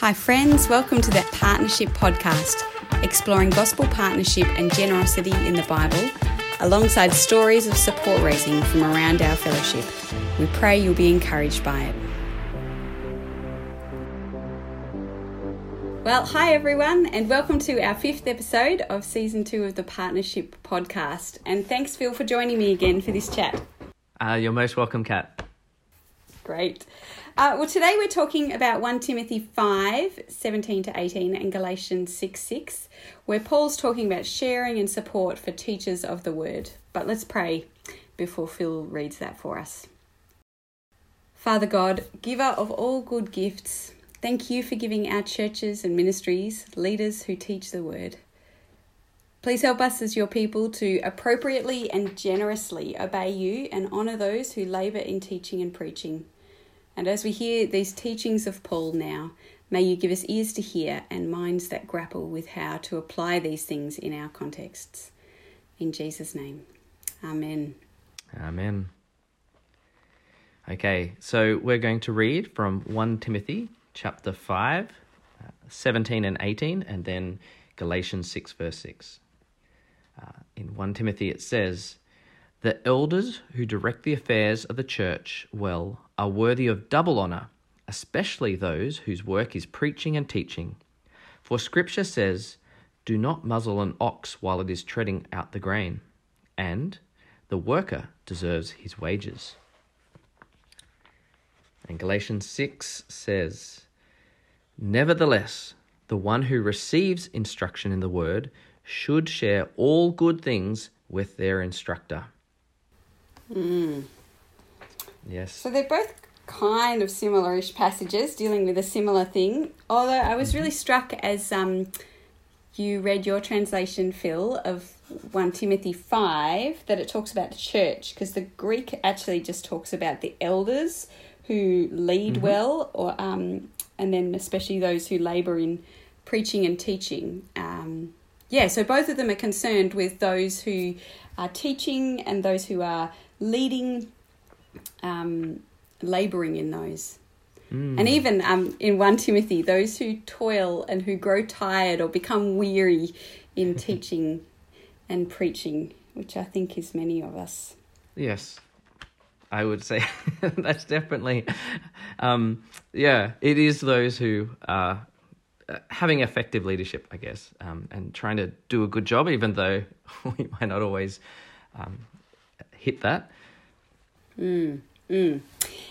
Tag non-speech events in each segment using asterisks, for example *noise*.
Hi, friends. Welcome to the Partnership Podcast, exploring gospel partnership and generosity in the Bible, alongside stories of support raising from around our fellowship. We pray you'll be encouraged by it. Well, hi everyone, and welcome to our fifth episode of season two of the Partnership Podcast. And thanks, Phil, for joining me again for this chat. Uh, you're most welcome, Cat. Great. Uh, well, today we're talking about 1 Timothy 5 17 to 18 and Galatians 6 6, where Paul's talking about sharing and support for teachers of the word. But let's pray before Phil reads that for us. Father God, giver of all good gifts, thank you for giving our churches and ministries leaders who teach the word. Please help us as your people to appropriately and generously obey you and honour those who labour in teaching and preaching. And as we hear these teachings of Paul now, may you give us ears to hear and minds that grapple with how to apply these things in our contexts. In Jesus' name, Amen. Amen. Okay, so we're going to read from 1 Timothy chapter 5, uh, 17 and 18, and then Galatians 6, verse 6. Uh, in 1 Timothy, it says, The elders who direct the affairs of the church well are worthy of double honour, especially those whose work is preaching and teaching. For Scripture says, Do not muzzle an ox while it is treading out the grain, and the worker deserves his wages. And Galatians 6 says, Nevertheless, the one who receives instruction in the word should share all good things with their instructor. Mm. Yes. So they're both kind of similar-ish passages dealing with a similar thing. Although I was really struck as um, you read your translation, Phil, of 1 Timothy 5, that it talks about the church, because the Greek actually just talks about the elders who lead Mhm. well, or um, and then especially those who labour in preaching and teaching. Um, yeah, so both of them are concerned with those who are teaching and those who are leading, um, labouring in those. Mm. And even um, in 1 Timothy, those who toil and who grow tired or become weary in *laughs* teaching and preaching, which I think is many of us. Yes, I would say *laughs* that's definitely, um, yeah, it is those who are uh, having effective leadership, I guess, um, and trying to do a good job, even though *laughs* we might not always um, hit that. Mm, mm.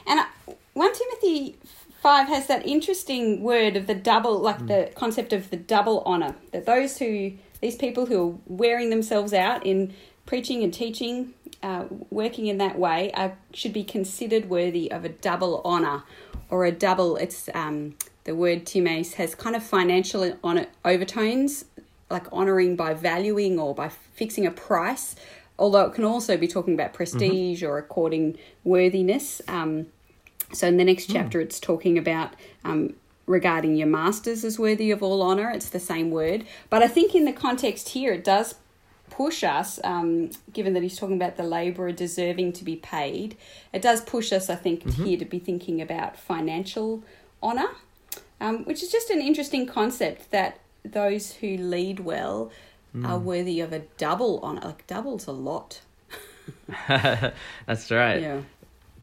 And uh, 1 Timothy 5 has that interesting word of the double, like the concept of the double honour. That those who, these people who are wearing themselves out in preaching and teaching, uh, working in that way, are, should be considered worthy of a double honour or a double, it's um, the word times has kind of financial honor, overtones, like honouring by valuing or by fixing a price although it can also be talking about prestige or according worthiness. Um, so in the next chapter, it's talking about um, regarding your masters as worthy of all honor. It's the same word, but I think in the context here, it does push us. Um, given that he's talking about the labourer deserving to be paid, it does push us. I think here to be thinking about financial honor, um, which is just an interesting concept that those who lead well are worthy of a double honor. Like double's a lot. *laughs* that's right. Yeah.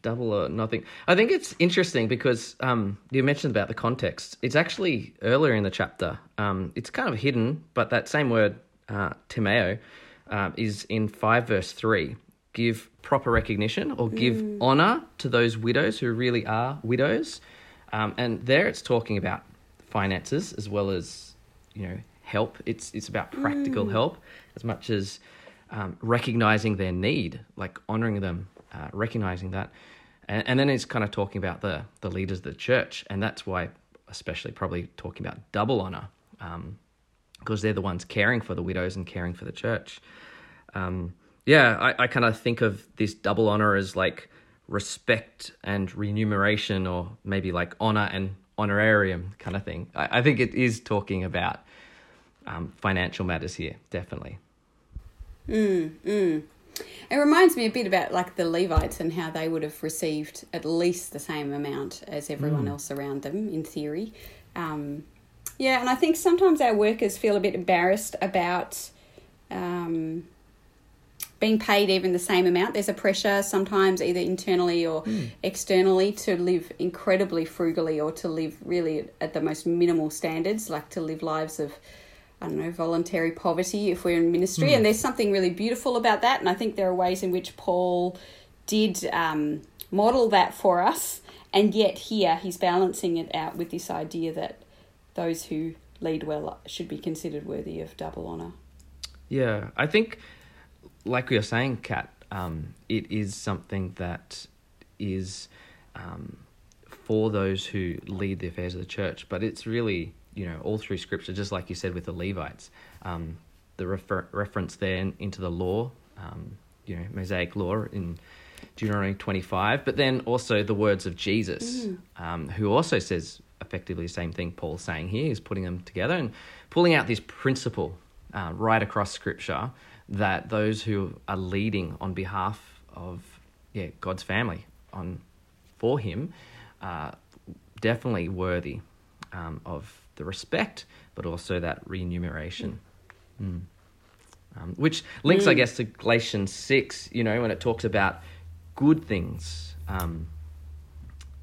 Double or nothing. I think it's interesting because um, you mentioned about the context. It's actually earlier in the chapter. Um, it's kind of hidden, but that same word, uh, timeo, uh, is in 5 verse 3. Give proper recognition or give honor to those widows who really are widows. Um, and there it's talking about finances as well as, you know, help. It's, it's about practical help as much as um, recognizing their need, like honoring them, uh, recognizing that. And, and then it's kind of talking about the, the leaders of the church. And that's why, especially, probably talking about double honor, um, because they're the ones caring for the widows and caring for the church. Um, yeah, I, I kind of think of this double honor as like respect and remuneration, or maybe like honor and honorarium kind of thing. I, I think it is talking about um, financial matters here, definitely. Mm, mm. It reminds me a bit about like the Levites and how they would have received at least the same amount as everyone else around them, in theory. um, yeah, and I think sometimes our workers feel a bit embarrassed about um, being paid even the same amount. There's a pressure sometimes, either internally or Hmm. externally, to live incredibly frugally or to live really at the most minimal standards, like to live lives of, I don't know, voluntary poverty if we're in ministry. Hmm. And there's something really beautiful about that. And I think there are ways in which Paul did um, model that for us. And yet here he's balancing it out with this idea that those who lead well should be considered worthy of double honour. Yeah, I think, like we were saying, Cat, um, it is something that is um, for those who lead the affairs of the church, but it's really, you know, all through Scripture, just like you said with the Levites, um, the refer- reference there in, into the law, um, you know, Mosaic law in Deuteronomy 25, but then also the words of Jesus, um, who also says effectively the same thing Paul's saying here, is putting them together and pulling out this principle uh, right across Scripture that those who are leading on behalf of yeah God's family on for Him are definitely worthy um, of the respect, but also that remuneration. Mm. Um, which links, I guess, to Galatians 6, you know, when it talks about good things. Um,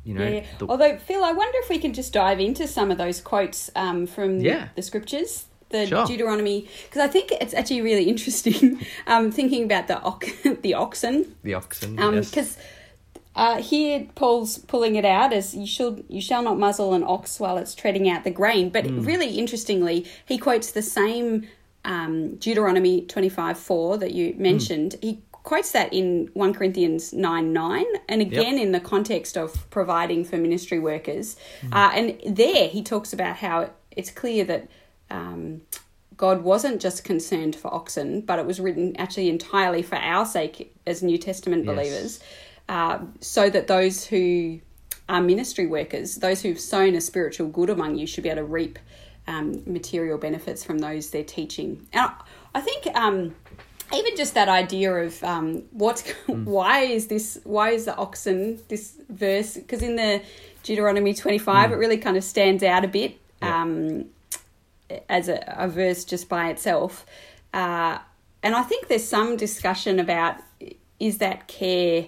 you know, Yeah, the- Although, Phil, I wonder if we can just dive into some of those quotes um, from Yeah. the scriptures, the Sure. Deuteronomy, because I think it's actually really interesting *laughs* um, thinking about the ox- *laughs* the oxen, the oxen. because yes. Uh, here Paul's pulling it out as you should you shall not muzzle an ox while it's treading out the grain. But Hmm. really interestingly, he quotes the same um, Deuteronomy twenty five four that Hmm. you mentioned. He quotes that in one Corinthians nine nine, and again in the context of providing for ministry workers. Hmm. Uh, and there he talks about how it's clear that. Um, God wasn't just concerned for oxen, but it was written actually entirely for our sake as New Testament Yes. believers, uh, so that those who are ministry workers, those who've sown a spiritual good among you, should be able to reap um, material benefits from those they're teaching. And I, think um, even just that idea of um, what's *laughs* why is this why is the oxen this verse because in the Deuteronomy twenty five it really kind of stands out a bit. Yeah. Um, as a, a verse just by itself. Uh, and I think there's some discussion about is that care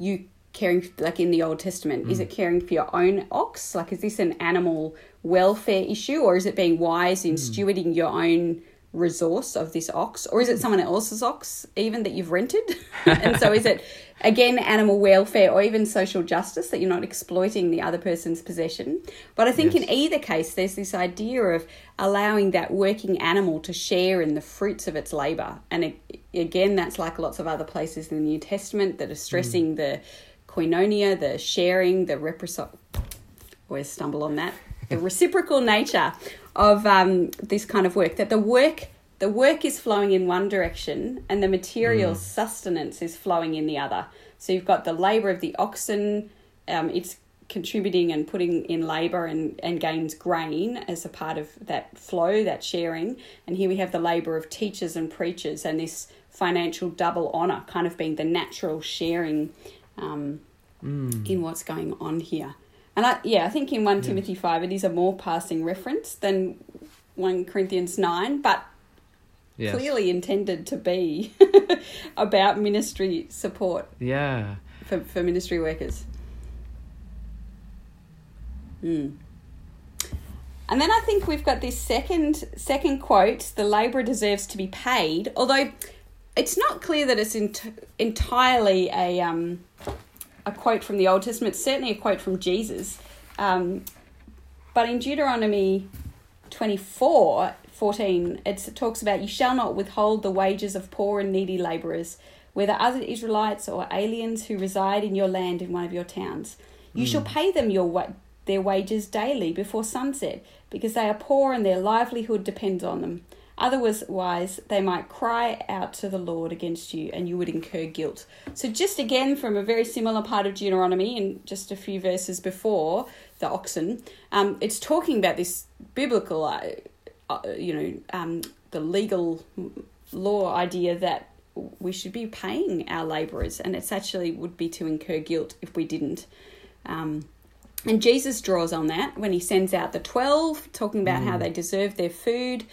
you caring like in the Old Testament? Is mm. it caring for your own ox? Like, is this an animal welfare issue, or is it being wise in mm. stewarding your own resource of this ox, or is it mm. someone else's ox even that you've rented? *laughs* and so, is it again animal welfare or even social justice that you're not exploiting the other person's possession? But I think in either case, there's this idea of allowing that working animal to share in the fruits of its labor. And it, again, that's like lots of other places in the New Testament that are stressing the koinonia, the sharing, the reciprocal. Always stumble on that. The *laughs* reciprocal nature of um, this kind of work. That the work. The work is flowing in one direction and the material sustenance is flowing in the other. So you've got the labour of the oxen, um, it's contributing and putting in labour and, and gains grain as a part of that flow, that sharing. And here we have the labour of teachers and preachers and this financial double honour kind of being the natural sharing um, in what's going on here. And I, yeah, I think in 1 Timothy 5 it is a more passing reference than 1 Corinthians 9, but Yes. clearly intended to be *laughs* about ministry support Yeah. for, for ministry workers. Mm. And then I think we've got this second second quote: "The labourer deserves to be paid." Although it's not clear that it's ent- entirely a um, a quote from the Old Testament. It's certainly a quote from Jesus. Um, but in Deuteronomy 24 14, it talks about, You shall not withhold the wages of poor and needy labourers, whether other Israelites or aliens who reside in your land in one of your towns. You shall pay them your wa- their wages daily before sunset, because they are poor and their livelihood depends on them. Otherwise, they might cry out to the Lord against you, and you would incur guilt. So, just again from a very similar part of Deuteronomy, and just a few verses before the oxen, um, it's talking about this biblical, uh, uh, you know, um, the legal law idea that we should be paying our labourers, and it's actually would be to incur guilt if we didn't. Um, And Jesus draws on that when he sends out the 12, talking about how they deserve their food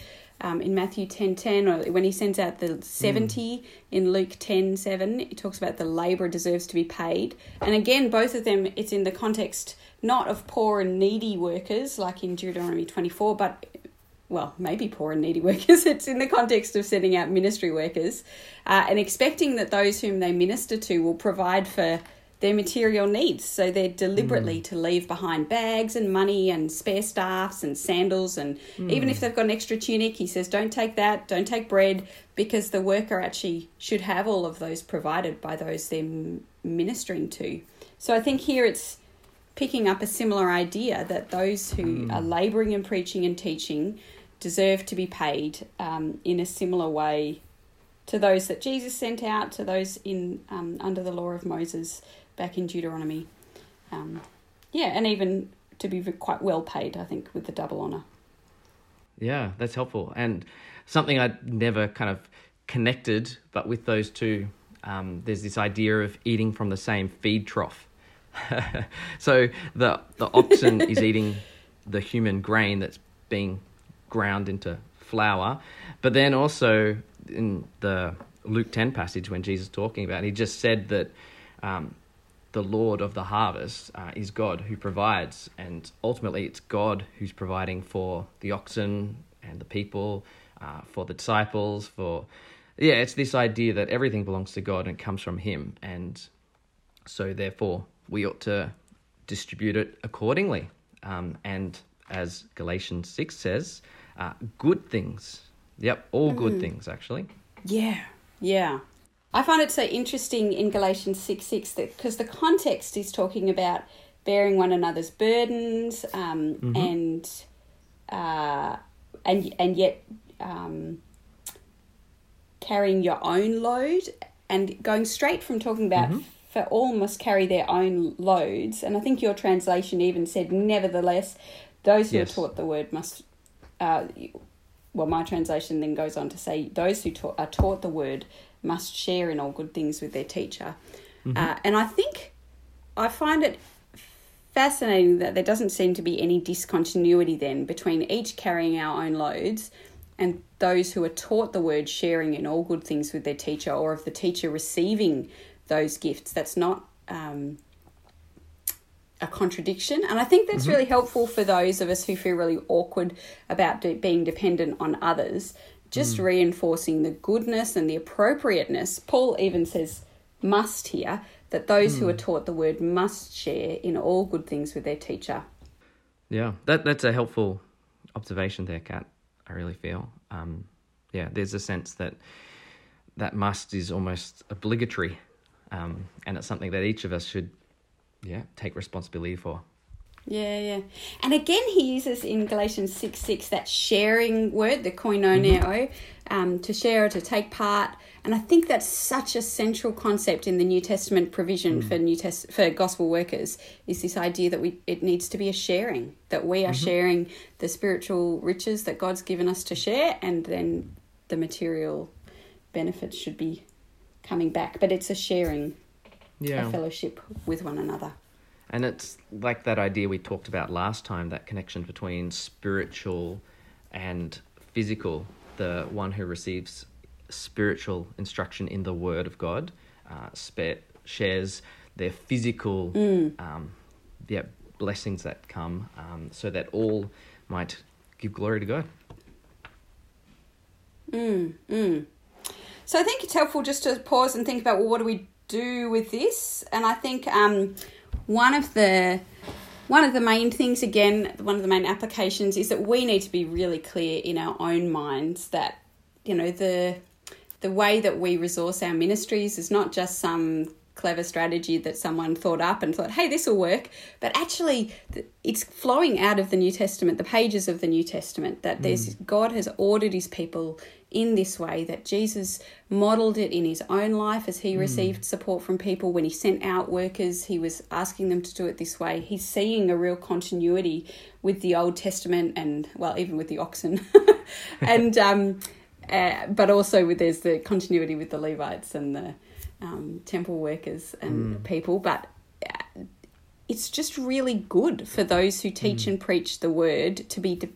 um, in Matthew 10 10, or when he sends out the 70 in Luke 10 7, he talks about the labourer deserves to be paid. And again, both of them, it's in the context not of poor and needy workers like in Deuteronomy 24, but well, maybe poor and needy *laughs* workers. It's in the context of sending out ministry workers uh, and expecting that those whom they minister to will provide for their material needs. So they're deliberately to leave behind bags and money and spare staffs and sandals. And even if they've got an extra tunic, he says, don't take that, don't take bread, because the worker actually should have all of those provided by those they're ministering to. So I think here it's picking up a similar idea that those who are labouring and preaching and teaching deserve to be paid um, in a similar way to those that Jesus sent out, to those in um, under the law of Moses back in Deuteronomy. Um, yeah, and even to be quite well paid, I think, with the double honour. Yeah, that's helpful. And something I'd never kind of connected, but with those two, um, there's this idea of eating from the same feed trough. *laughs* so the the oxen *laughs* is eating the human grain that's being ground into flour, but then also in the Luke ten passage when Jesus is talking about, it, he just said that um, the Lord of the harvest uh, is God who provides, and ultimately it's God who's providing for the oxen and the people, uh, for the disciples, for yeah, it's this idea that everything belongs to God and comes from Him, and so therefore we ought to distribute it accordingly. Um, and as Galatians six says, uh, good things. Yep, all good things actually. Yeah, yeah. I find it so interesting in Galatians 6 6 that because the context is talking about bearing one another's burdens um, and uh, and and yet um, carrying your own load and going straight from talking about for all must carry their own loads. And I think your translation even said nevertheless those who Yes. are taught the word must uh, well, my translation then goes on to say those who ta- are taught the word must share in all good things with their teacher. Uh, and I think I find it fascinating that there doesn't seem to be any discontinuity then between each carrying our own loads and those who are taught the word sharing in all good things with their teacher or of the teacher receiving those gifts. That's not. Um, a contradiction. And I think that's really helpful for those of us who feel really awkward about de- being dependent on others, just reinforcing the goodness and the appropriateness. Paul even says, must here, that those who are taught the word must share in all good things with their teacher. Yeah, that that's a helpful observation there, Cat. I really feel. Um, yeah, there's a sense that that must is almost obligatory, um, and it's something that each of us should, yeah, take responsibility for. Yeah, yeah. And again, he uses in Galatians 6 6 that sharing word, the koinoneo, mm-hmm. um, to share or to take part. And I think that's such a central concept in the New Testament provision mm. for New Test for gospel workers is this idea that we it needs to be a sharing, that we are mm-hmm. sharing the spiritual riches that God's given us to share, and then the material benefits should be coming back. But it's a sharing, a fellowship with one another. And it's like that idea we talked about last time that connection between spiritual and physical. The one who receives spiritual instruction in the Word of God uh, shares their physical um, yeah, blessings that come um, so that all might give glory to God. Mm, mm. So I think it's helpful just to pause and think about well, what do we do with this? And I think um, one of the one of the main things, again, one of the main applications is that we need to be really clear in our own minds that you know the the way that we resource our ministries is not just some clever strategy that someone thought up and thought, hey, this will work. But actually, it's flowing out of the New Testament, the pages of the New Testament, that there's hmm. God has ordered his people in this way, that Jesus modeled it in his own life as he received support from people. When he sent out workers, he was asking them to do it this way. He's seeing a real continuity with the Old Testament and, well, even with the oxen. *laughs* and, um, uh, but also with there's the continuity with the Levites and the um, temple workers and people. But uh, it's just really good for those who teach Mm. and preach the word to be de-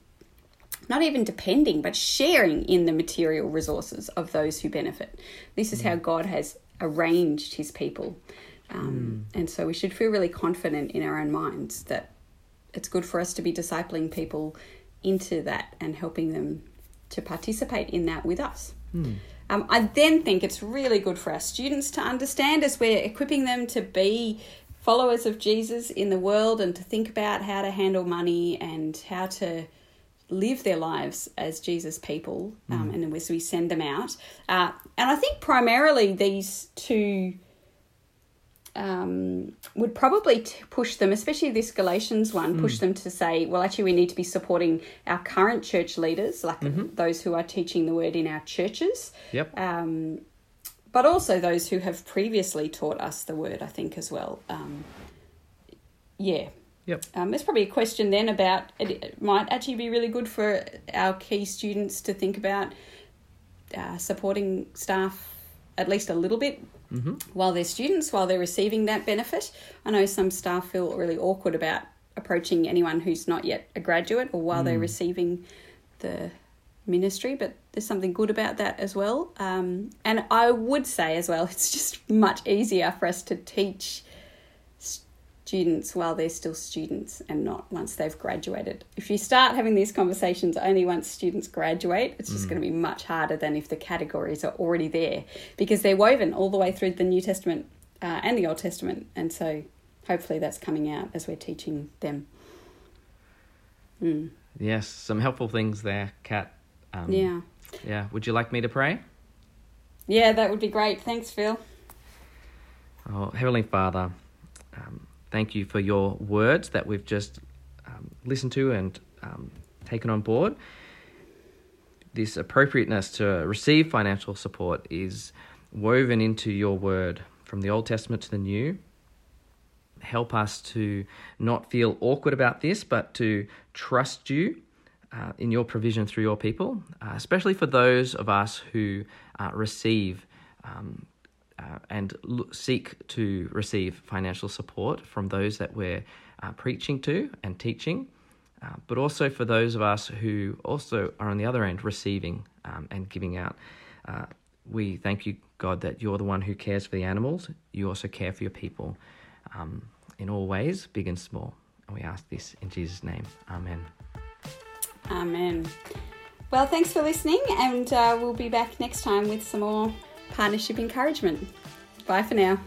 not even depending, but sharing in the material resources of those who benefit. This is how Mm. God has arranged his people. Um, Mm. And so we should feel really confident in our own minds that it's good for us to be discipling people into that and helping them to participate in that with us. Um, I then think it's really good for our students to understand as we're equipping them to be followers of Jesus in the world and to think about how to handle money and how to live their lives as Jesus people, um, and as we send them out. Uh, and I think primarily these two um, would probably t- push them, especially this Galatians one, push them to say, well, actually, we need to be supporting our current church leaders, like those who are teaching the word in our churches, Yep. um, but also those who have previously taught us the word, I think, as well. Um, yeah. Yep. Um, there's probably a question then about it, it might actually be really good for our key students to think about uh, supporting staff at least a little bit Mm-hmm. while they're students, while they're receiving that benefit. I know some staff feel really awkward about approaching anyone who's not yet a graduate or while they're receiving the ministry, but there's something good about that as well. Um, and I would say as well, *laughs* it's just much easier for us to teach students while they're still students and not once they've graduated. If you start having these conversations only once students graduate, it's just going to be much harder than if the categories are already there because they're woven all the way through the New Testament uh, and the Old Testament. And so hopefully that's coming out as we're teaching them. Mm. Yes, some helpful things there, Cat. Um, Yeah. Yeah. Would you like me to pray? Yeah, that would be great. Thanks, Phil. Oh, Heavenly Father, um, thank you for your words that we've just um, listened to and um, taken on board. This appropriateness to receive financial support is woven into your word from the Old Testament to the New. Help us to not feel awkward about this, but to trust you uh, in your provision through your people, uh, especially for those of us who uh, receive um, uh, and seek to receive financial support from those that we're uh, preaching to and teaching, uh, but also for those of us who also are on the other end receiving um, and giving out. Uh, we thank you, God, that you're the one who cares for the animals. You also care for your people um, in all ways, big and small. And we ask this in Jesus' name. Amen. Amen. Well, thanks for listening, and uh, we'll be back next time with some more partnership encouragement. Bye for now.